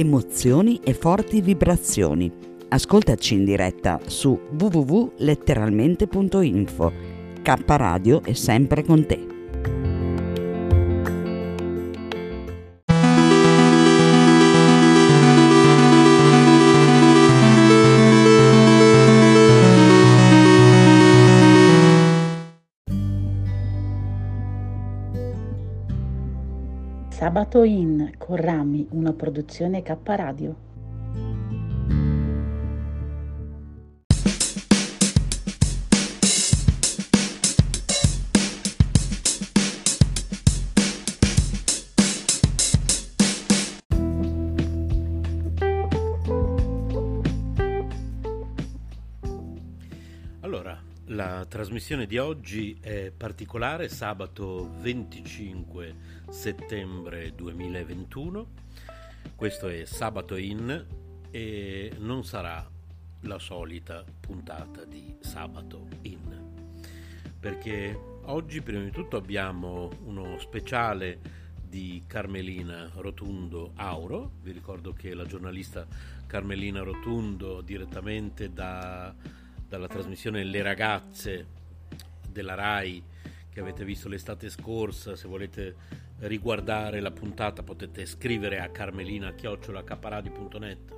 emozioni e forti vibrazioni. Ascoltaci in diretta su www.letteralmente.info. K Radio è sempre con te. Sabato in Corrami, una produzione K Radio. La trasmissione di oggi è particolare, sabato 25 settembre 2021. Questo è Sabato In e non sarà la solita puntata di Sabato In. Perché oggi prima di tutto abbiamo uno speciale di Carmelina Rotundo Auro. Vi ricordo che la giornalista Carmelina Rotundo direttamente da dalla trasmissione Le ragazze della RAI che avete visto l'estate scorsa, se volete riguardare la puntata potete scrivere a carmelina-caparadi.net.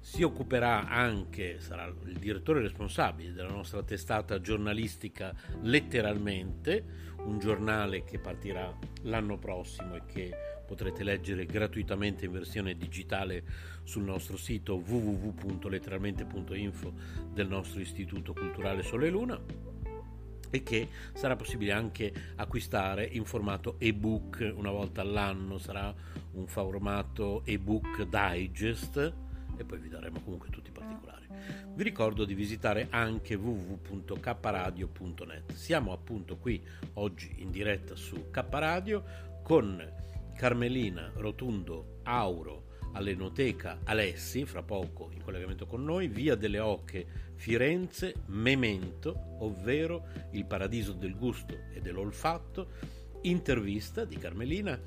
Si occuperà anche, sarà il direttore responsabile della nostra testata giornalistica Letteralmente, un giornale che partirà l'anno prossimo e che potrete leggere gratuitamente in versione digitale sul nostro sito www.letteralmente.info del nostro Istituto Culturale Sole e Luna e che sarà possibile anche acquistare in formato ebook una volta all'anno, sarà un formato ebook digest e poi vi daremo comunque tutti i particolari. Vi ricordo di visitare anche www.kradio.net. Siamo appunto qui oggi in diretta su K Radio con Carmelina Rotundo Auro all'Enoteca Alessi, fra poco in collegamento con noi, via delle Ocche, Firenze, Memento, ovvero il paradiso del gusto e dell'olfatto, intervista di Carmelina.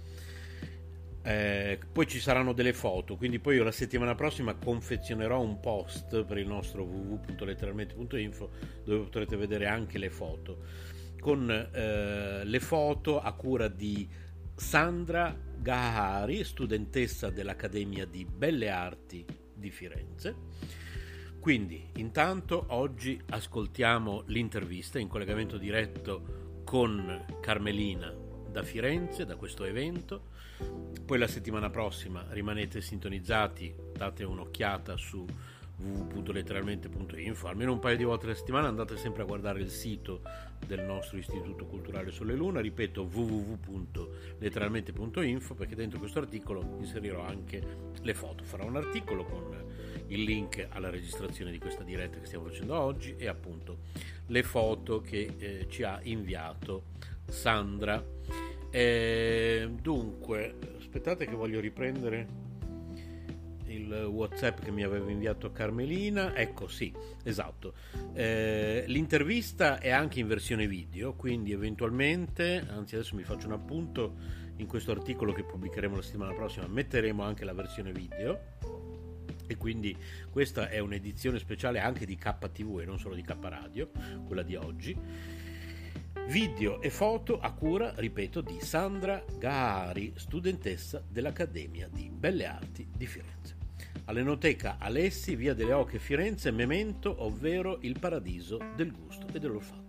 Eh, poi ci saranno delle foto, quindi poi io la settimana prossima confezionerò un post per il nostro www.letteralmente.info dove potrete vedere anche le foto, con eh, le foto a cura di Sandra Gahari, studentessa dell'Accademia di Belle Arti di Firenze. Quindi, intanto oggi ascoltiamo l'intervista in collegamento diretto con Carmelina da Firenze, da questo evento. Poi la settimana prossima rimanete sintonizzati, date un'occhiata su www.letteralmente.info almeno un paio di volte alla settimana andate sempre a guardare il sito del nostro istituto culturale Sole Luna ripeto www.letteralmente.info perché dentro questo articolo inserirò anche le foto. Farò un articolo con il link alla registrazione di questa diretta che stiamo facendo oggi e appunto le foto che eh, ci ha inviato Sandra. Eh, dunque aspettate che voglio riprendere il whatsapp che mi aveva inviato Carmelina. Ecco sì esatto. Eh, l'intervista è anche in versione video quindi eventualmente anzi adesso mi faccio un appunto in questo articolo che pubblicheremo la settimana prossima metteremo anche la versione video. E quindi questa è un'edizione speciale anche di KTV e non solo di K Radio quella di oggi. Video e foto a cura, ripeto, di Sandra Gahari, studentessa dell'Accademia di Belle Arti di Firenze all'Enoteca Alessi, via delle Oche, Firenze, Memento, ovvero il paradiso del gusto e dell'olfatto.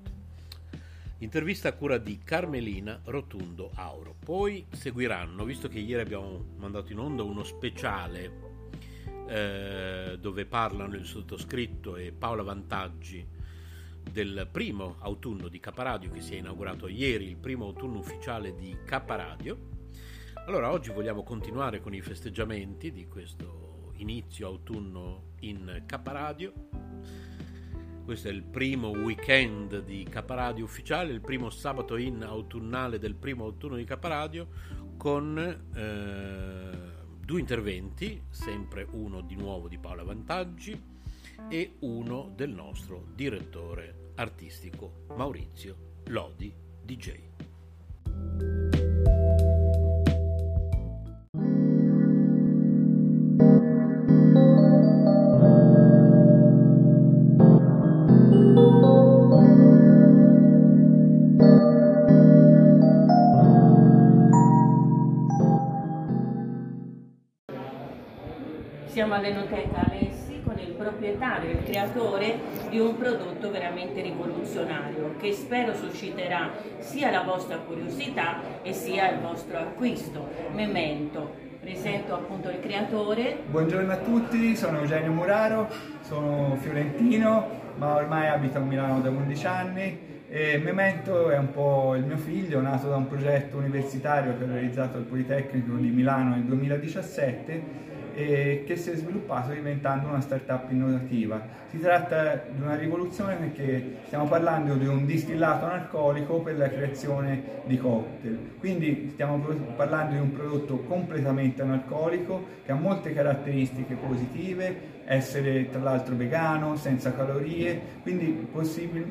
Intervista a cura di Carmelina Rotundo Auro. Poi seguiranno, visto che ieri abbiamo mandato in onda uno speciale eh, dove parlano il sottoscritto e Paola Vantaggi del primo autunno di Caparadio che si è inaugurato ieri, il primo autunno ufficiale di Caparadio. Allora oggi vogliamo continuare con i festeggiamenti di questo inizio autunno in Caparadio. Questo è il primo weekend di Caparadio ufficiale, il primo sabato in autunnale del primo autunno di Caparadio con eh, due interventi, sempre uno di nuovo di Paola Vantaggi e uno del nostro direttore artistico Maurizio Lodi DJ. all'Enoteca Alessi con il proprietario, il creatore di un prodotto veramente rivoluzionario che spero susciterà sia la vostra curiosità e sia il vostro acquisto. Memento, presento appunto il creatore. Buongiorno a tutti, sono Eugenio Muraro, sono fiorentino ma ormai abito a Milano da 11 anni e Memento è un po' il mio figlio, nato da un progetto universitario che ho realizzato al Politecnico di Milano nel 2017 e che si è sviluppato diventando una startup innovativa. Si tratta di una rivoluzione perché stiamo parlando di un distillato analcolico per la creazione di cocktail. Quindi stiamo parlando di un prodotto completamente analcolico che ha molte caratteristiche positive, essere tra l'altro vegano, senza calorie, quindi possibile,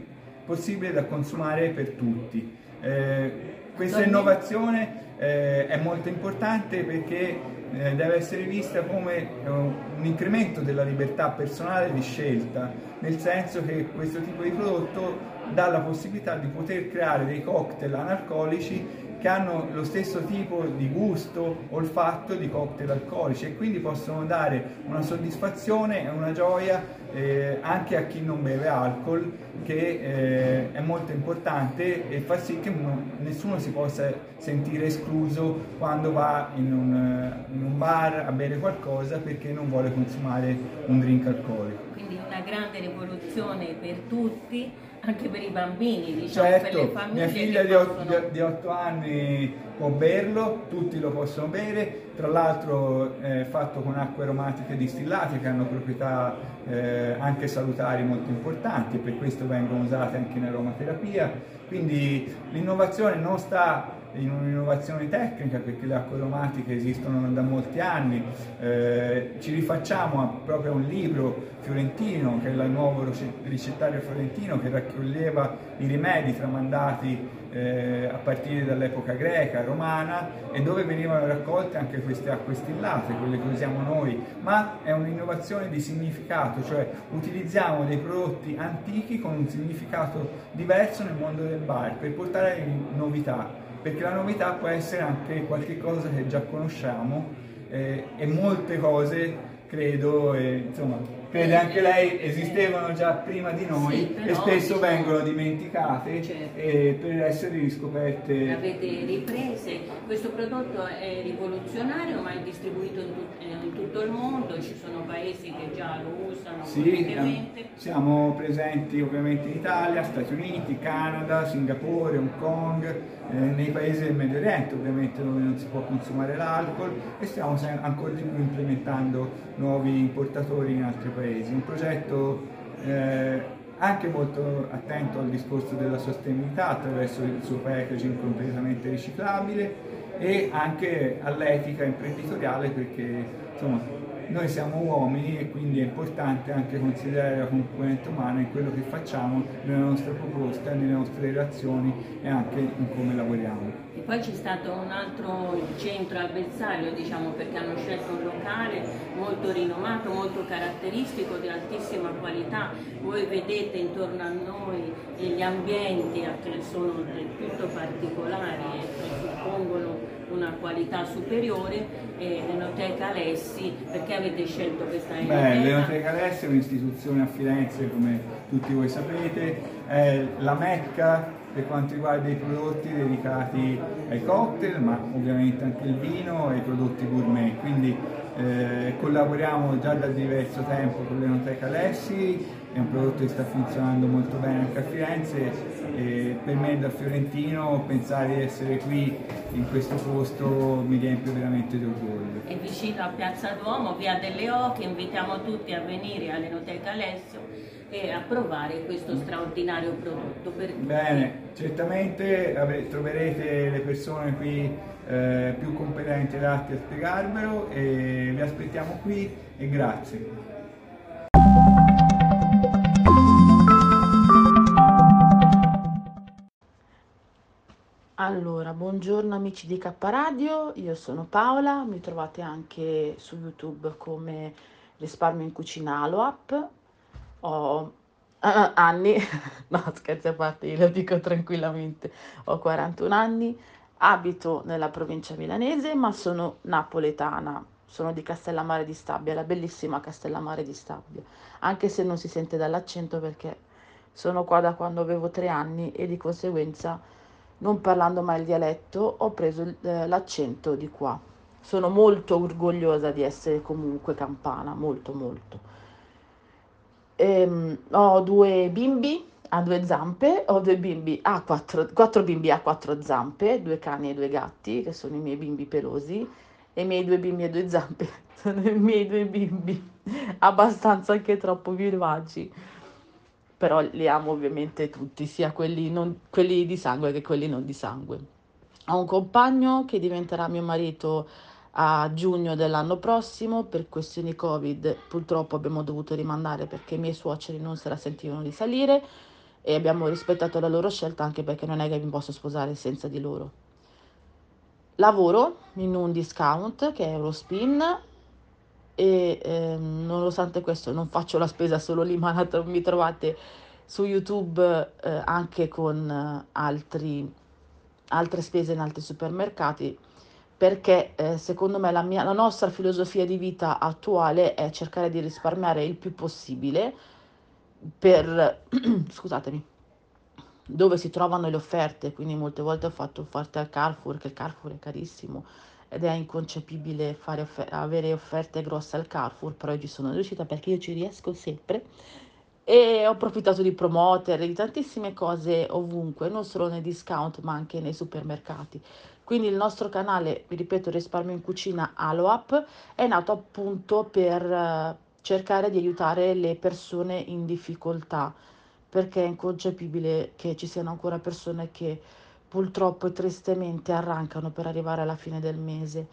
possibile da consumare per tutti. Eh, questa innovazione eh, è molto importante perché eh, deve essere vista come eh, un incremento della libertà personale di scelta, nel senso che questo tipo di prodotto dà la possibilità di poter creare dei cocktail analcolici che hanno lo stesso tipo di gusto, olfatto di cocktail alcolici e quindi possono dare una soddisfazione e una gioia eh, anche a chi non beve alcol che eh, è molto importante e fa sì che uno, nessuno si possa sentire escluso quando va in un, in un bar a bere qualcosa perché non vuole consumare un drink alcolico. Quindi una grande rivoluzione per tutti anche per i bambini, diciamo, certo, per le famiglie. Mia figlia di, possono... di 8 anni può berlo, tutti lo possono bere, tra l'altro è fatto con acque aromatiche distillate che hanno proprietà eh, anche salutari molto importanti per questo vengono usate anche in aromaterapia, quindi l'innovazione non sta in un'innovazione tecnica perché le acque aromatiche esistono da molti anni, eh, ci rifacciamo a, proprio a un libro fiorentino che è il nuovo ricettario fiorentino che raccoglieva i rimedi tramandati eh, a partire dall'epoca greca, romana e dove venivano raccolte anche queste acque stillate, quelle che usiamo noi, ma è un'innovazione di significato, cioè utilizziamo dei prodotti antichi con un significato diverso nel mondo del bar per portare novità perché la novità può essere anche qualcosa che già conosciamo eh, e molte cose credo, e, insomma, crede anche lei, esistevano già prima di noi sì, e spesso diciamo, vengono dimenticate certo. eh, per essere riscoperte. Avete riprese, questo prodotto è rivoluzionario ma è distribuito in, tut in tutto il mondo, ci sono paesi che già lo usano. Sì, siamo presenti ovviamente in Italia, Stati Uniti, Canada, Singapore, Hong Kong, eh, nei paesi del Medio Oriente ovviamente dove non si può consumare l'alcol e stiamo ancora di più implementando nuovi importatori in altri paesi. Un progetto eh, anche molto attento al discorso della sostenibilità attraverso il suo packaging completamente riciclabile e anche all'etica imprenditoriale perché insomma noi siamo uomini e quindi è importante anche considerare la componente umana in quello che facciamo, nella nostra proposta, nelle nostre relazioni e anche in come lavoriamo. E poi c'è stato un altro centro a Bersaglio, diciamo, perché hanno scelto un locale molto rinomato, molto caratteristico, di altissima qualità. Voi vedete intorno a noi gli ambienti che sono del tutto particolari e presuppongono una qualità superiore e l'Enoteca Alessi, perché avete scelto questa enoteca? Beh, l'Enoteca Alessi è un'istituzione a Firenze, come tutti voi sapete, è la mecca per quanto riguarda i prodotti dedicati ai cocktail, ma ovviamente anche il vino e i prodotti gourmet. Quindi eh, collaboriamo già da diverso tempo con l'Enoteca Alessi, è un prodotto che sta funzionando molto bene anche a Firenze e per me da fiorentino pensare di essere qui in questo posto mi riempie veramente di orgoglio. È vicino a Piazza Duomo, via delle Oche, invitiamo tutti a venire all'Enoteca Alessio e a provare questo straordinario prodotto. Bene, certamente troverete le persone qui eh, più competenti e adatti a spiegarvelo e vi aspettiamo qui e grazie. Allora, buongiorno amici di K Radio, io sono Paola, mi trovate anche su YouTube come Risparmio in Cucina Aloap. Ho uh, anni, no scherzi a parte, lo dico tranquillamente, ho 41 anni, abito nella provincia milanese ma sono napoletana sono di Castellammare di Stabia, la bellissima Castellammare di Stabia, anche se non si sente dall'accento perché sono qua da quando avevo tre anni e di conseguenza, non parlando mai il dialetto, ho preso eh, l'accento di qua. Sono molto orgogliosa di essere comunque campana, molto molto. Ehm, ho due bimbi a due zampe, ho due bimbi a quattro, quattro bimbi a quattro zampe, due cani e due gatti, che sono i miei bimbi pelosi, e i miei due bimbi a due zampe sono i miei due bimbi, abbastanza anche troppo vivaci. Però li amo ovviamente tutti, sia quelli, non, quelli di sangue che quelli non di sangue. Ho un compagno che diventerà mio marito a giugno dell'anno prossimo per questioni covid purtroppo abbiamo dovuto rimandare perché i miei suoceri non se la sentivano di salire e abbiamo rispettato la loro scelta anche perché non è che mi posso sposare senza di loro. Lavoro in un discount che è Eurospin e ehm, nonostante questo non faccio la spesa solo lì, ma mi trovate su YouTube eh, anche con eh, altri, altre spese in altri supermercati perché eh, secondo me la, mia, la nostra filosofia di vita attuale è cercare di risparmiare il più possibile per, scusatemi, dove si trovano le offerte, quindi molte volte ho fatto offerte al Carrefour, che il Carrefour è carissimo ed è inconcepibile fare offer- avere offerte grosse al Carrefour, però io ci sono riuscita perché io ci riesco sempre e ho approfittato di promoter, di tantissime cose ovunque, non solo nei discount ma anche nei supermercati. Quindi il nostro canale, vi ripeto, Risparmio in Cucina Aloap, è nato appunto per uh, cercare di aiutare le persone in difficoltà, perché è inconcepibile che ci siano ancora persone che purtroppo e tristemente arrancano per arrivare alla fine del mese.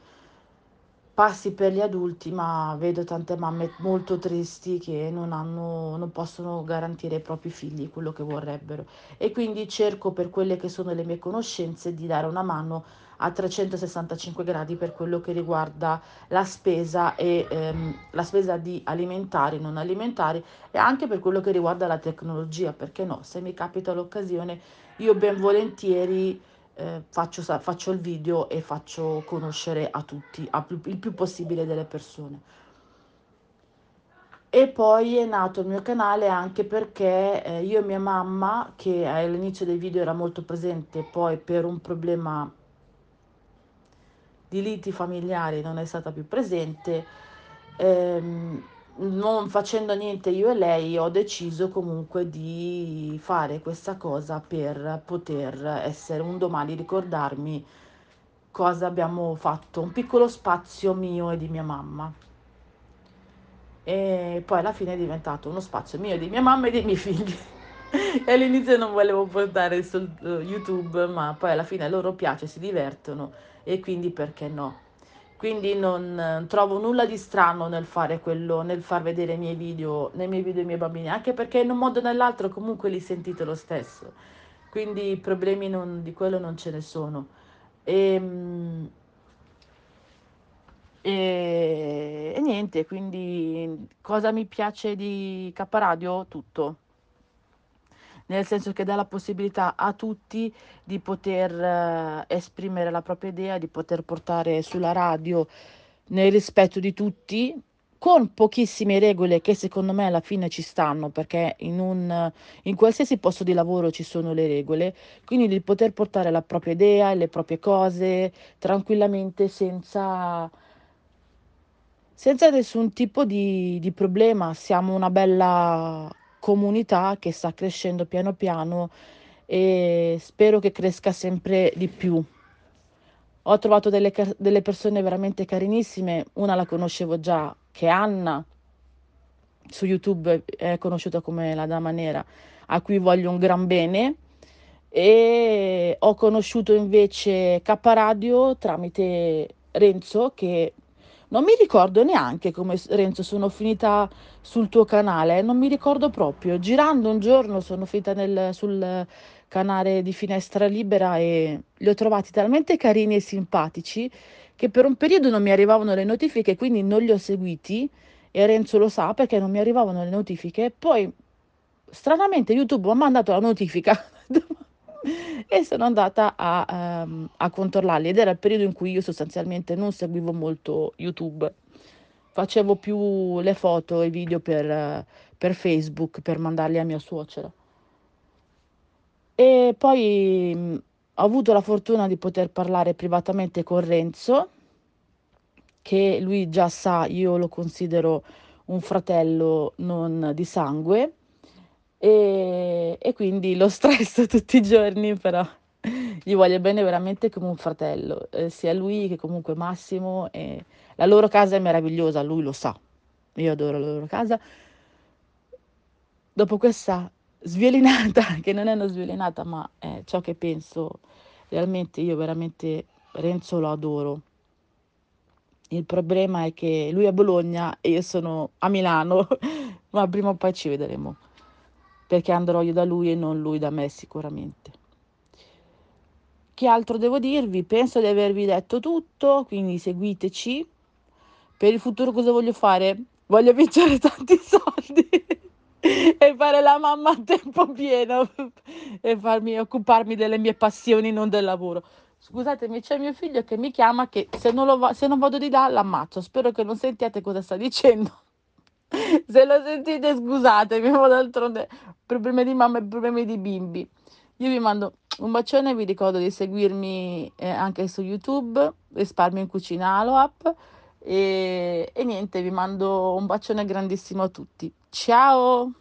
Passi per gli adulti, ma vedo tante mamme molto tristi che non, hanno, non possono garantire ai propri figli quello che vorrebbero. E quindi cerco per quelle che sono le mie conoscenze di dare una mano a 365 gradi per quello che riguarda la spesa e ehm, la spesa di alimentari, non alimentari e anche per quello che riguarda la tecnologia, perché no, se mi capita l'occasione io ben volentieri eh, faccio, faccio il video e faccio conoscere a tutti, a più, il più possibile delle persone. E poi è nato il mio canale anche perché eh, io e mia mamma, che all'inizio dei video era molto presente, poi per un problema di liti familiari non è stata più presente, ehm, non facendo niente io e lei ho deciso comunque di fare questa cosa per poter essere un domani ricordarmi cosa abbiamo fatto, un piccolo spazio mio e di mia mamma. E poi alla fine è diventato uno spazio mio, di mia mamma e dei miei figli. e all'inizio non volevo portare su YouTube, ma poi alla fine loro piace, si divertono e quindi perché no? Quindi non eh, trovo nulla di strano nel fare quello, nel far vedere i miei video, nei miei video ai miei bambini, anche perché in un modo o nell'altro comunque li sentite lo stesso. Quindi problemi non, di quello non ce ne sono. E, ehm, e, e niente, quindi cosa mi piace di K-Radio? Tutto nel senso che dà la possibilità a tutti di poter eh, esprimere la propria idea, di poter portare sulla radio nel rispetto di tutti, con pochissime regole che secondo me alla fine ci stanno, perché in, un, in qualsiasi posto di lavoro ci sono le regole, quindi di poter portare la propria idea e le proprie cose tranquillamente senza senza nessun tipo di, di, problema. Siamo una bella comunità che sta crescendo piano piano e spero che cresca sempre di più. Ho trovato delle, delle persone veramente carinissime, una la conoscevo già, che è Anna, su YouTube è conosciuta come la Dama Nera, a cui voglio un gran bene e ho conosciuto invece K Radio tramite Renzo che non mi ricordo neanche come Renzo sono finita sul tuo canale, non mi ricordo proprio. Girando un giorno sono finita nel, sul canale di Finestra Libera e li ho trovati talmente carini e simpatici che per un periodo non mi arrivavano le notifiche, quindi non li ho seguiti e Renzo lo sa perché non mi arrivavano le notifiche. Poi stranamente YouTube mi ha mandato la notifica e sono andata a, um, a controllarli ed era il periodo in cui io sostanzialmente non seguivo molto YouTube facevo più le foto e i video per, per Facebook per mandarli a mia suocera. E poi mh, ho avuto la fortuna di poter parlare privatamente con Renzo, che lui già sa, io lo considero un fratello non di sangue e, e quindi lo stress tutti i giorni, però gli voglio bene veramente come un fratello, eh, sia lui che comunque Massimo. E la loro casa è meravigliosa, lui lo sa, io adoro la loro casa. Dopo questa sviolinata, che non è una sviolinata, ma è ciò che penso realmente, io veramente Renzo lo adoro. Il problema è che lui è a Bologna e io sono a Milano, ma prima o poi ci vedremo, perché andrò io da lui e non lui da me sicuramente. Che altro devo dirvi? Penso di avervi detto tutto, quindi seguiteci. Per il futuro cosa voglio fare? Voglio vincere tanti soldi e fare la mamma a tempo pieno e farmi occuparmi delle mie passioni, non del lavoro. Scusatemi, c'è mio figlio che mi chiama che se non, va, se non vado di là l'ammazzo. Spero che non sentiate cosa sta dicendo. se lo sentite scusatemi, ma d'altronde problemi di mamma e problemi di bimbi. Io vi mando un bacione, vi ricordo di seguirmi eh, anche su YouTube, Risparmio in Cucina Aloap e, e niente, vi mando un bacione grandissimo a tutti. Ciao!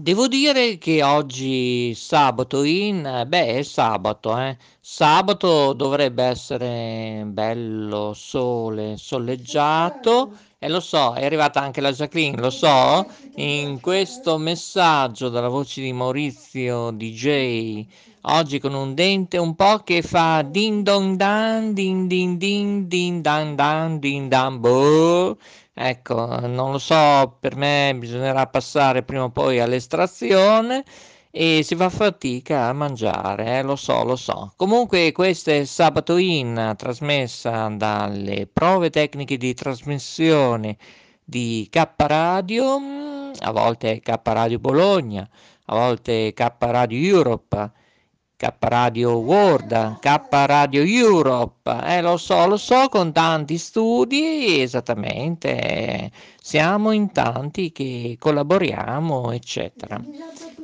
Devo dire che oggi sabato in, beh, è sabato, eh. Sabato dovrebbe essere bello sole, soleggiato. E lo so, è arrivata anche la Jacqueline, lo so, in questo messaggio dalla voce di Maurizio DJ, oggi con un dente un po' che fa din don dan, din din din, din dan dan, din dan boh. Ecco, non lo so, per me bisognerà passare prima o poi all'estrazione e si fa fatica a mangiare, eh, lo so, lo so. Comunque questo è Sabato In, trasmessa dalle prove tecniche di trasmissione di K Radio, mm, a volte K Radio Bologna, a volte K Radio Europe K Radio World, K Radio Europe, eh, lo so, lo so, con tanti studi, esattamente, siamo in tanti che collaboriamo, eccetera.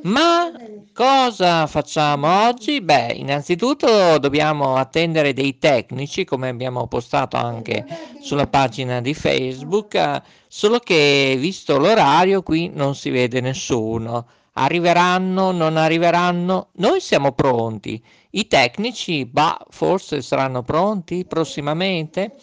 Ma cosa facciamo oggi? Beh, innanzitutto dobbiamo attendere dei tecnici, come abbiamo postato anche sulla pagina di Facebook, solo che visto l'orario qui non si vede nessuno. Arriveranno, non arriveranno? Noi siamo pronti. I tecnici, bah, forse saranno pronti prossimamente.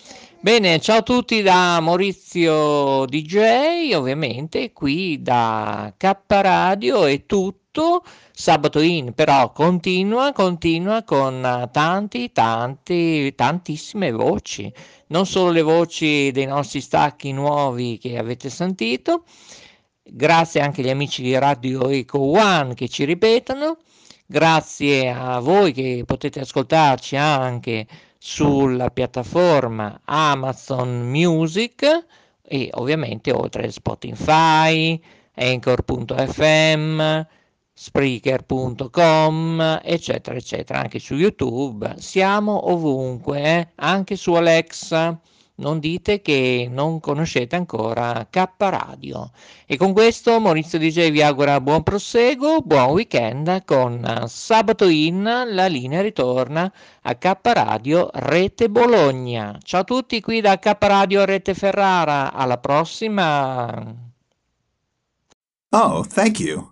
Bene, ciao a tutti da Maurizio DJ, ovviamente qui da K Radio è tutto. Sabato in però continua, continua con tanti, tanti, tantissime voci. Non solo le voci dei nostri stacchi nuovi che avete sentito, grazie anche agli amici di Radio Eco One che ci ripetono, grazie a voi che potete ascoltarci anche sulla piattaforma Amazon Music e ovviamente oltre Spotify, Anchor.fm, Spreaker.com, eccetera, eccetera, anche su YouTube. Siamo ovunque, eh? anche su Alexa non dite che non conoscete ancora K Radio. E con questo Maurizio DJ vi augura buon proseguo, buon weekend con Sabato In, la linea ritorna a K Radio Rete Bologna. Ciao a tutti qui da K Radio Rete Ferrara, alla prossima. Oh, thank you.